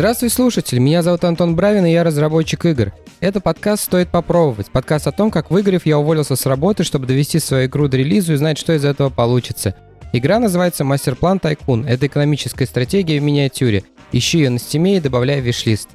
Здравствуй, слушатель! Меня зовут Антон Бравин, и я разработчик игр. Это подкаст «Стоит попробовать». Подкаст о том, как выиграв, я уволился с работы, чтобы довести свою игру до релиза и узнать, что из этого получится. Игра называется «Master Plan Tycoon». Это экономическая стратегия в миниатюре. Ищи ее на стиме и добавляй в wishlist.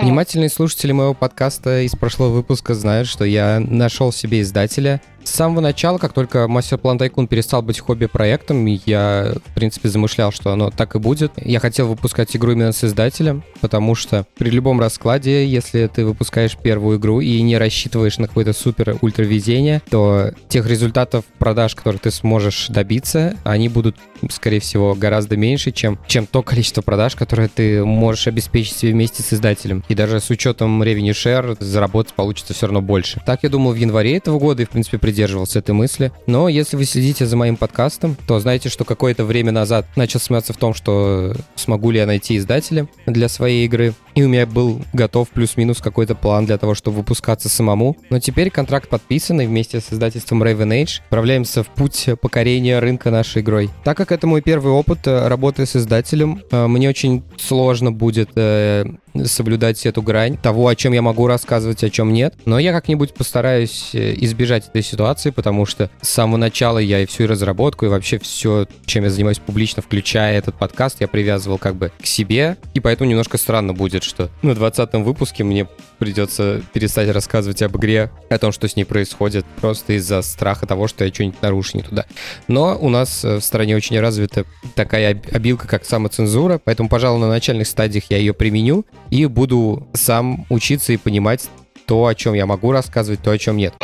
Внимательные слушатели моего подкаста из прошлого выпуска знают, что я нашел себе издателя, с самого начала, как только Master Plan Tycoon перестал быть хобби-проектом, я, в принципе, замышлял, что оно так и будет. Я хотел выпускать игру именно с издателем, потому что при любом раскладе, если ты выпускаешь первую игру и не рассчитываешь на какое-то супер-ультра везение, то тех результатов продаж, которые ты сможешь добиться, они будут, скорее всего, гораздо меньше, чем, чем то количество продаж, которое ты можешь обеспечить себе вместе с издателем. И даже с учетом revenue share заработать получится все равно больше. Так я думал в январе этого года и, в принципе, придерживался этой мысли. Но если вы следите за моим подкастом, то знаете, что какое-то время назад начал смеяться в том, что смогу ли я найти издателя для своей игры. И у меня был готов плюс-минус какой-то план для того, чтобы выпускаться самому. Но теперь контракт подписан, и вместе с издательством Raven Age отправляемся в путь покорения рынка нашей игрой. Так как это мой первый опыт э, работы с издателем, э, мне очень сложно будет э, соблюдать эту грань того, о чем я могу рассказывать, о чем нет. Но я как-нибудь постараюсь избежать этой ситуации, потому что с самого начала я и всю разработку, и вообще все, чем я занимаюсь публично, включая этот подкаст, я привязывал как бы к себе, и поэтому немножко странно будет, что на 20 выпуске мне придется перестать рассказывать об игре, о том, что с ней происходит, просто из-за страха того, что я что-нибудь нарушу не туда. Но у нас э, в стране очень развита такая обилка, как самоцензура, поэтому, пожалуй, на начальных стадиях я ее применю и буду сам учиться и понимать то, о чем я могу рассказывать, то, о чем нет.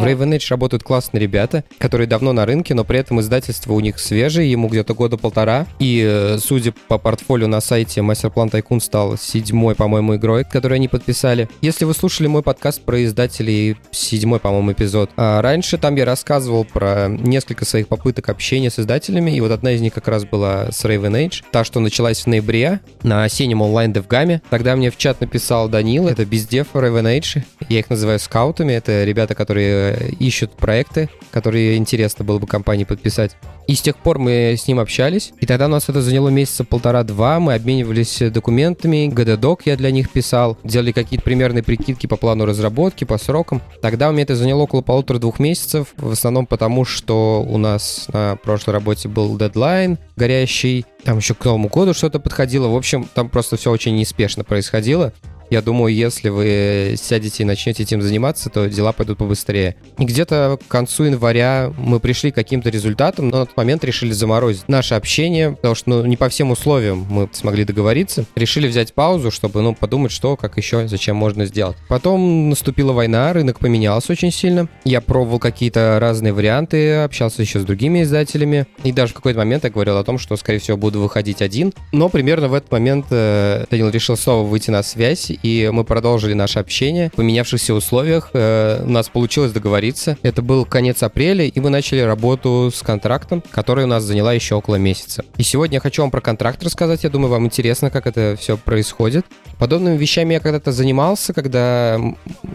В Raven Age работают классные ребята, которые давно на рынке, но при этом издательство у них свежее, ему где-то года полтора. И, э, судя по портфолио на сайте, Мастер-план Тайкун стал седьмой, по-моему, игрой, которую они подписали. Если вы слушали мой подкаст про издателей, седьмой, по-моему, эпизод, а раньше там я рассказывал про несколько своих попыток общения с издателями, и вот одна из них как раз была с Raven Age, та, что началась в ноябре на осеннем онлайн девгаме. Тогда мне в чат написал Данил, это бездев Raven Age, я их называю скаутами, это ребята, которые ищут проекты, которые интересно было бы компании подписать. И с тех пор мы с ним общались, и тогда у нас это заняло месяца полтора-два, мы обменивались документами, ГДДок я для них писал, делали какие-то примерные прикидки по плану разработки, по срокам. Тогда у меня это заняло около полутора-двух месяцев, в основном потому, что у нас на прошлой работе был дедлайн горящий, там еще к Новому году что-то подходило, в общем, там просто все очень неспешно происходило. Я думаю, если вы сядете и начнете этим заниматься, то дела пойдут побыстрее. И где-то к концу января мы пришли к каким-то результатам, но на тот момент решили заморозить наше общение, потому что ну, не по всем условиям мы смогли договориться. Решили взять паузу, чтобы ну, подумать, что, как еще, зачем можно сделать. Потом наступила война, рынок поменялся очень сильно. Я пробовал какие-то разные варианты, общался еще с другими издателями. И даже в какой-то момент я говорил о том, что, скорее всего, буду выходить один. Но примерно в этот момент э, Данил решил снова выйти на связь и мы продолжили наше общение. В поменявшихся условиях э, у нас получилось договориться. Это был конец апреля, и мы начали работу с контрактом, который у нас заняла еще около месяца. И сегодня я хочу вам про контракт рассказать. Я думаю, вам интересно, как это все происходит. Подобными вещами я когда-то занимался, когда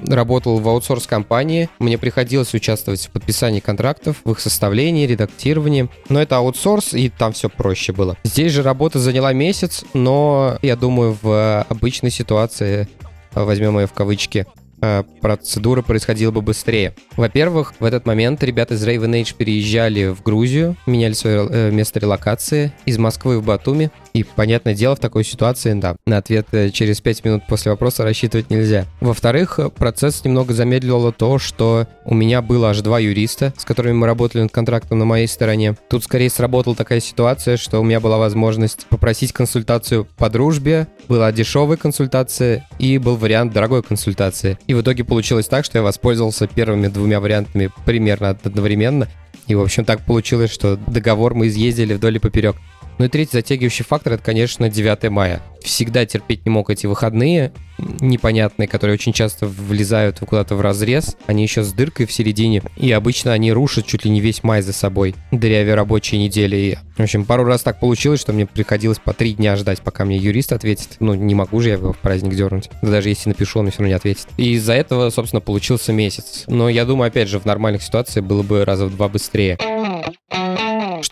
работал в аутсорс-компании. Мне приходилось участвовать в подписании контрактов, в их составлении, редактировании. Но это аутсорс, и там все проще было. Здесь же работа заняла месяц, но я думаю, в обычной ситуации возьмем ее в кавычки, э, процедура происходила бы быстрее. Во-первых, в этот момент ребята из Raven Age переезжали в Грузию, меняли свое э, место релокации из Москвы в Батуми. И, понятное дело, в такой ситуации, да, на ответ э, через 5 минут после вопроса рассчитывать нельзя. Во-вторых, процесс немного замедлило то, что у меня было аж два юриста, с которыми мы работали над контрактом на моей стороне. Тут скорее сработала такая ситуация, что у меня была возможность попросить консультацию по дружбе, была дешевая консультация и был вариант дорогой консультации. И в итоге получилось так, что я воспользовался первыми двумя вариантами примерно одновременно. И, в общем, так получилось, что договор мы изъездили вдоль и поперек. Ну и третий затягивающий фактор это, конечно, 9 мая. Всегда терпеть не мог эти выходные непонятные, которые очень часто влезают куда-то в разрез. Они еще с дыркой в середине. И обычно они рушат чуть ли не весь май за собой, дырявя рабочие недели. И, в общем, пару раз так получилось, что мне приходилось по три дня ждать, пока мне юрист ответит. Ну, не могу же я его в праздник дернуть. даже если напишу, он мне все равно не ответит. И из-за этого, собственно, получился месяц. Но я думаю, опять же, в нормальных ситуациях было бы раза в два быстрее.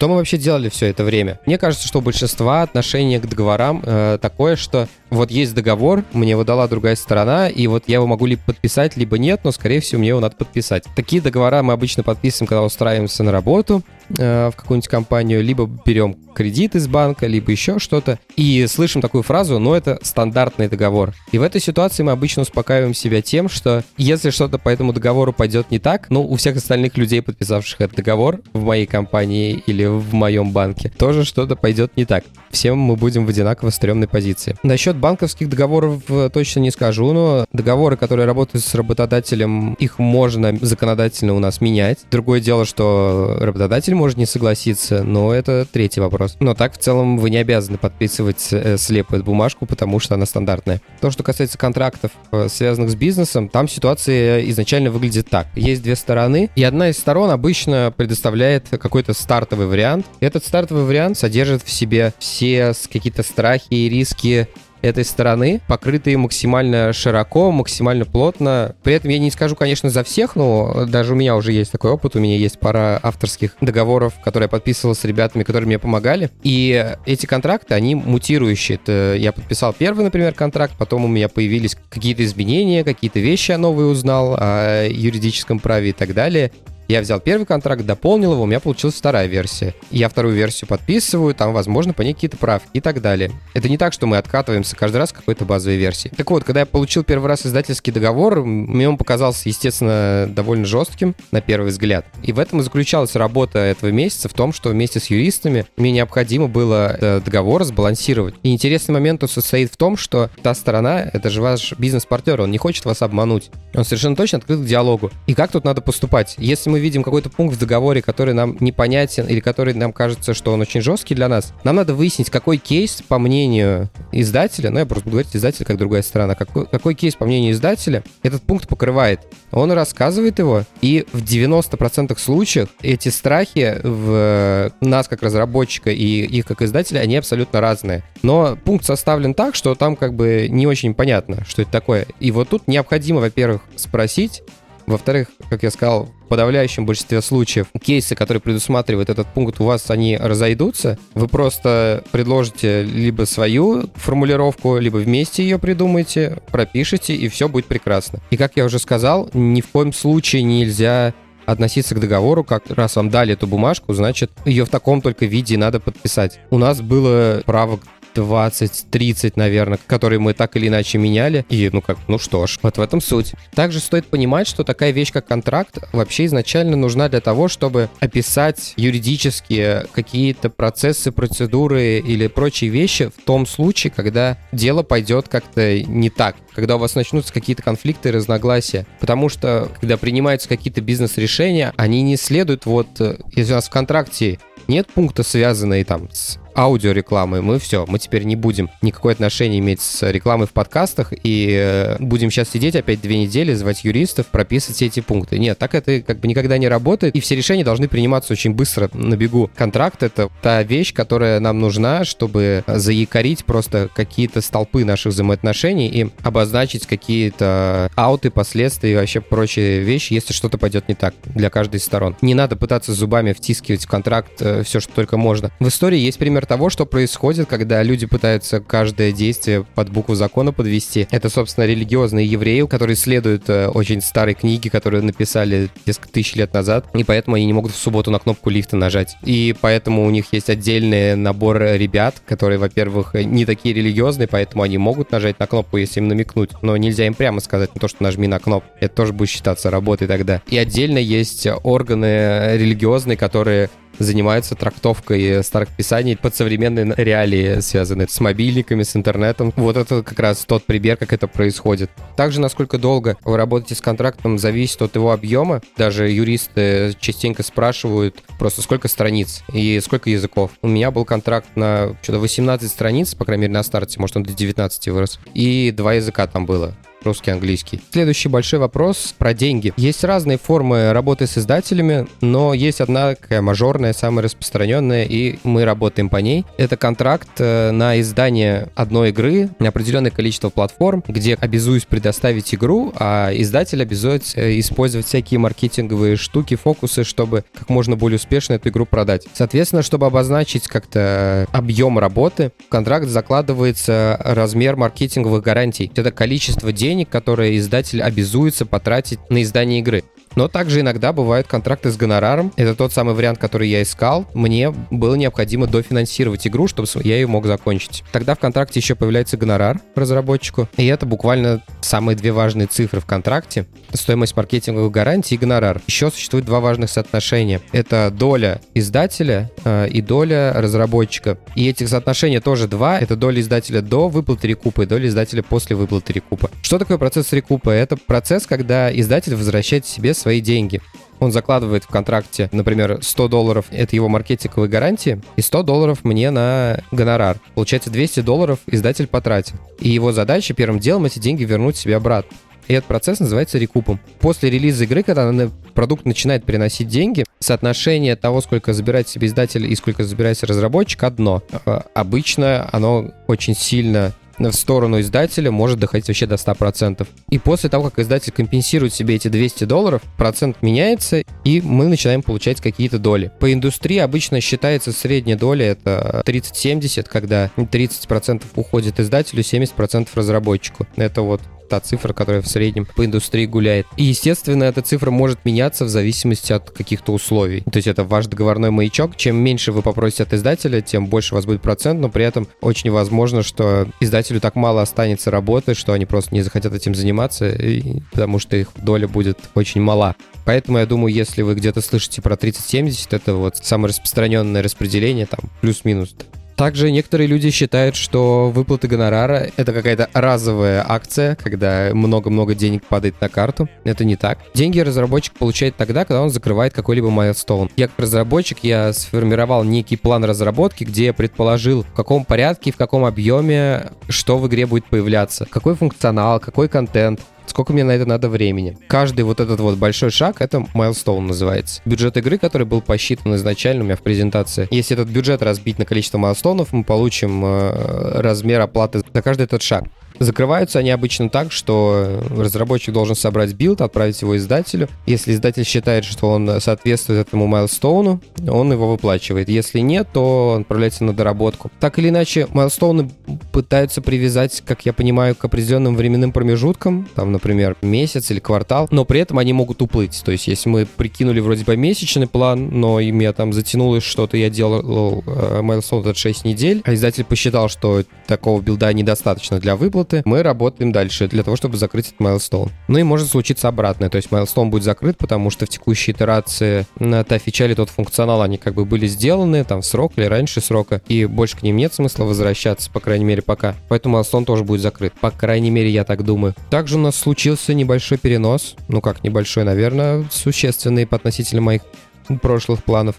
Что мы вообще делали все это время? Мне кажется, что у большинства отношение к договорам э, такое, что вот есть договор, мне его дала другая сторона, и вот я его могу либо подписать, либо нет, но, скорее всего, мне его надо подписать. Такие договора мы обычно подписываем, когда устраиваемся на работу, Э, в какую-нибудь компанию, либо берем кредит из банка, либо еще что-то, и слышим такую фразу, но это стандартный договор. И в этой ситуации мы обычно успокаиваем себя тем, что если что-то по этому договору пойдет не так, ну, у всех остальных людей, подписавших этот договор в моей компании или в моем банке, тоже что-то пойдет не так. Всем мы будем в одинаково стрёмной позиции. Насчет банковских договоров э, точно не скажу, но договоры, которые работают с работодателем, их можно законодательно у нас менять. Другое дело, что работодатель может не согласиться, но это третий вопрос. Но так в целом вы не обязаны подписывать э, слепо эту бумажку, потому что она стандартная. То, что касается контрактов, э, связанных с бизнесом, там ситуация изначально выглядит так. Есть две стороны, и одна из сторон обычно предоставляет какой-то стартовый вариант. Этот стартовый вариант содержит в себе все какие-то страхи и риски этой стороны, покрытые максимально широко, максимально плотно. При этом я не скажу, конечно, за всех, но даже у меня уже есть такой опыт, у меня есть пара авторских договоров, которые я подписывал с ребятами, которые мне помогали. И эти контракты, они мутирующие. Это я подписал первый, например, контракт, потом у меня появились какие-то изменения, какие-то вещи я новые узнал о юридическом праве и так далее. Я взял первый контракт, дополнил его, у меня получилась вторая версия. Я вторую версию подписываю, там, возможно, по ней какие-то правки и так далее. Это не так, что мы откатываемся каждый раз к какой-то базовой версии. Так вот, когда я получил первый раз издательский договор, мне он показался, естественно, довольно жестким на первый взгляд. И в этом и заключалась работа этого месяца, в том, что вместе с юристами мне необходимо было договор сбалансировать. И интересный момент тут состоит в том, что та сторона, это же ваш бизнес-партнер, он не хочет вас обмануть. Он совершенно точно открыт к диалогу. И как тут надо поступать? Если мы видим какой-то пункт в договоре, который нам непонятен или который нам кажется, что он очень жесткий для нас, нам надо выяснить, какой кейс, по мнению издателя, ну я просто буду говорить издатель как другая сторона, какой, какой кейс, по мнению издателя, этот пункт покрывает. Он рассказывает его, и в 90% случаев эти страхи в нас как разработчика и их как издателя, они абсолютно разные. Но пункт составлен так, что там как бы не очень понятно, что это такое. И вот тут необходимо, во-первых, спросить, во-вторых, как я сказал, в подавляющем большинстве случаев кейсы, которые предусматривают этот пункт, у вас они разойдутся. Вы просто предложите либо свою формулировку, либо вместе ее придумаете, пропишите, и все будет прекрасно. И как я уже сказал, ни в коем случае нельзя относиться к договору, как раз вам дали эту бумажку, значит, ее в таком только виде надо подписать. У нас было право 20-30, наверное, которые мы так или иначе меняли. И, ну как, ну что ж, вот в этом суть. Также стоит понимать, что такая вещь, как контракт, вообще изначально нужна для того, чтобы описать юридические какие-то процессы, процедуры или прочие вещи в том случае, когда дело пойдет как-то не так, когда у вас начнутся какие-то конфликты и разногласия. Потому что, когда принимаются какие-то бизнес-решения, они не следуют вот, э, если у нас в контракте нет пункта, связанного там с аудиорекламы, мы все, мы теперь не будем никакое отношение иметь с рекламой в подкастах и э, будем сейчас сидеть опять две недели, звать юристов, прописывать все эти пункты. Нет, так это как бы никогда не работает, и все решения должны приниматься очень быстро на бегу. Контракт — это та вещь, которая нам нужна, чтобы заякорить просто какие-то столпы наших взаимоотношений и обозначить какие-то ауты, последствия и вообще прочие вещи, если что-то пойдет не так для каждой из сторон. Не надо пытаться зубами втискивать в контракт э, все, что только можно. В истории есть пример пример того, что происходит, когда люди пытаются каждое действие под букву закона подвести. Это, собственно, религиозные евреи, которые следуют э, очень старой книге, которую написали несколько тысяч лет назад, и поэтому они не могут в субботу на кнопку лифта нажать. И поэтому у них есть отдельный набор ребят, которые, во-первых, не такие религиозные, поэтому они могут нажать на кнопку, если им намекнуть, но нельзя им прямо сказать на то, что нажми на кнопку. Это тоже будет считаться работой тогда. И отдельно есть органы религиозные, которые занимаются трактовкой старых писаний под современные реалии, связанные с мобильниками, с интернетом. Вот это как раз тот пример, как это происходит. Также, насколько долго вы работаете с контрактом, зависит от его объема. Даже юристы частенько спрашивают просто сколько страниц и сколько языков. У меня был контракт на что-то 18 страниц, по крайней мере, на старте, может, он до 19 вырос. И два языка там было. Русский, английский. Следующий большой вопрос про деньги. Есть разные формы работы с издателями, но есть одна такая мажорная, самая распространенная, и мы работаем по ней. Это контракт э, на издание одной игры на определенное количество платформ, где обязуюсь предоставить игру, а издатель обязует э, использовать всякие маркетинговые штуки, фокусы, чтобы как можно более успешно эту игру продать. Соответственно, чтобы обозначить как-то объем работы, в контракт закладывается размер маркетинговых гарантий. Это количество денег, которое издатель обязуется потратить на издание игры. Но также иногда бывают контракты с гонораром. Это тот самый вариант, который я искал. Мне было необходимо дофинансировать игру, чтобы я ее мог закончить. Тогда в контракте еще появляется гонорар разработчику. И это буквально самые две важные цифры в контракте. Стоимость маркетинговых гарантий и гонорар. Еще существует два важных соотношения. Это доля издателя э, и доля разработчика. И этих соотношений тоже два. Это доля издателя до выплаты рекупа и доля издателя после выплаты рекупа. Что такое процесс рекупа? Это процесс, когда издатель возвращает себе свои деньги. Он закладывает в контракте, например, 100 долларов — это его маркетинговые гарантии, и 100 долларов мне на гонорар. Получается, 200 долларов издатель потратил. И его задача первым делом эти деньги вернуть себе обратно. И этот процесс называется рекупом. После релиза игры, когда продукт начинает приносить деньги, соотношение того, сколько забирает себе издатель и сколько забирает разработчик, одно. Э, обычно оно очень сильно в сторону издателя может доходить вообще до 100%. И после того, как издатель компенсирует себе эти 200 долларов, процент меняется, и мы начинаем получать какие-то доли. По индустрии обычно считается средняя доля это 30-70, когда 30% уходит издателю, 70% разработчику. Это вот та цифра, которая в среднем по индустрии гуляет. И, естественно, эта цифра может меняться в зависимости от каких-то условий. То есть это ваш договорной маячок. Чем меньше вы попросите от издателя, тем больше у вас будет процент, но при этом очень возможно, что издателю так мало останется работы, что они просто не захотят этим заниматься, и, потому что их доля будет очень мала. Поэтому я думаю, если вы где-то слышите про 30-70, это вот самое распространенное распределение, там, плюс-минус также некоторые люди считают, что выплаты гонорара — это какая-то разовая акция, когда много-много денег падает на карту. Это не так. Деньги разработчик получает тогда, когда он закрывает какой-либо майлстоун. Я как разработчик, я сформировал некий план разработки, где я предположил, в каком порядке, в каком объеме, что в игре будет появляться, какой функционал, какой контент, сколько мне на это надо времени. Каждый вот этот вот большой шаг, это milestone называется. Бюджет игры, который был посчитан изначально у меня в презентации. Если этот бюджет разбить на количество milestone ов, мы получим э, размер оплаты за каждый этот шаг. Закрываются они обычно так, что разработчик должен собрать build, отправить его издателю. Если издатель считает, что он соответствует этому milestone у, он его выплачивает. Если нет, то он отправляется на доработку. Так или иначе, майлстоуны пытаются привязать, как я понимаю, к определенным временным промежуткам, там, например, месяц или квартал, но при этом они могут уплыть. То есть, если мы прикинули вроде бы месячный план, но и меня там затянулось что-то, я делал э, майлстоун от 6 недель, а издатель посчитал, что такого билда недостаточно для выплат, выплаты, мы работаем дальше для того, чтобы закрыть этот майлстоун. Ну и может случиться обратное, то есть майлстоун будет закрыт, потому что в текущей итерации на та фича или тот функционал, они как бы были сделаны там в срок или раньше срока, и больше к ним нет смысла возвращаться, по крайней мере, пока. Поэтому майлстоун тоже будет закрыт, по крайней мере, я так думаю. Также у нас случился небольшой перенос, ну как небольшой, наверное, существенный по относительно моих прошлых планов.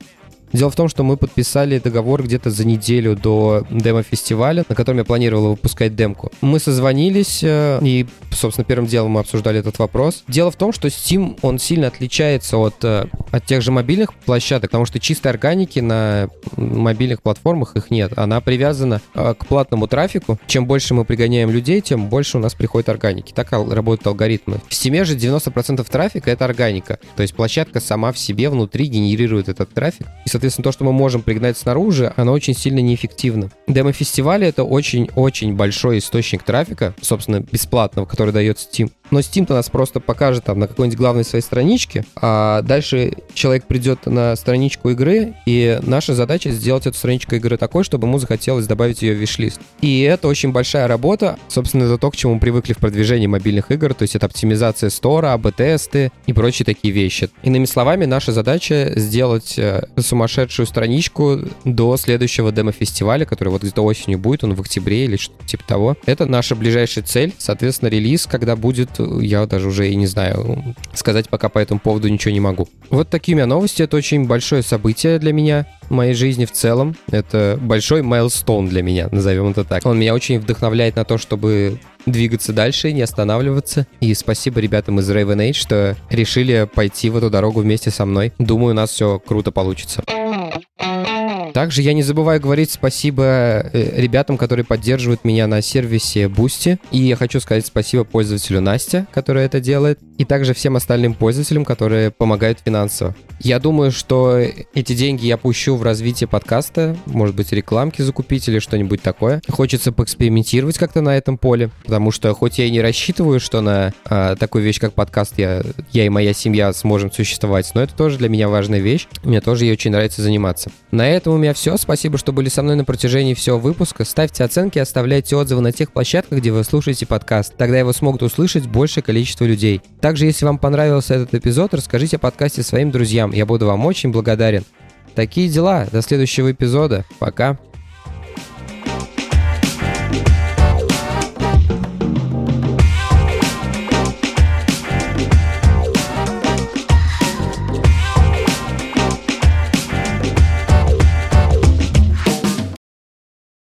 Дело в том, что мы подписали договор где-то за неделю до демо-фестиваля, на котором я планировал выпускать демку. Мы созвонились, э, и, собственно, первым делом мы обсуждали этот вопрос. Дело в том, что Steam, он сильно отличается от, э, от тех же мобильных площадок, потому что чистой органики на мобильных платформах их нет. Она привязана э, к платному трафику. Чем больше мы пригоняем людей, тем больше у нас приходит органики. Так работают алгоритмы. В Steam же 90% трафика — это органика. То есть площадка сама в себе внутри генерирует этот трафик. И, то, что мы можем пригнать снаружи, оно очень сильно неэффективно. Демо-фестивали — это очень-очень большой источник трафика, собственно, бесплатного, который дает Steam. Но Steam-то нас просто покажет там на какой-нибудь главной своей страничке, а дальше человек придет на страничку игры, и наша задача сделать эту страничку игры такой, чтобы ему захотелось добавить ее в виш-лист. И это очень большая работа. Собственно, это то, к чему мы привыкли в продвижении мобильных игр, то есть это оптимизация стора, АБ-тесты и прочие такие вещи. Иными словами, наша задача сделать э, сумасшедшую страничку до следующего демо-фестиваля, который вот где-то осенью будет, он в октябре или что-то типа того. Это наша ближайшая цель, соответственно, релиз, когда будет я даже уже и не знаю, сказать пока по этому поводу ничего не могу. Вот такие у меня новости. Это очень большое событие для меня, моей жизни в целом. Это большой майлстоун для меня, назовем это так. Он меня очень вдохновляет на то, чтобы двигаться дальше, не останавливаться. И спасибо ребятам из Raven Age, что решили пойти в эту дорогу вместе со мной. Думаю, у нас все круто получится. Также я не забываю говорить спасибо э, ребятам, которые поддерживают меня на сервисе Boosty. И я хочу сказать спасибо пользователю Настя, которая это делает, и также всем остальным пользователям, которые помогают финансово. Я думаю, что эти деньги я пущу в развитие подкаста, может быть, рекламки закупить или что-нибудь такое. Хочется поэкспериментировать как-то на этом поле, потому что хоть я и не рассчитываю, что на а, такую вещь, как подкаст, я, я и моя семья сможем существовать, но это тоже для меня важная вещь. Мне тоже ей очень нравится заниматься. На этом у меня все. Спасибо, что были со мной на протяжении всего выпуска. Ставьте оценки, оставляйте отзывы на тех площадках, где вы слушаете подкаст. Тогда его смогут услышать большее количество людей. Также, если вам понравился этот эпизод, расскажите о подкасте своим друзьям. Я буду вам очень благодарен. Такие дела. До следующего эпизода. Пока.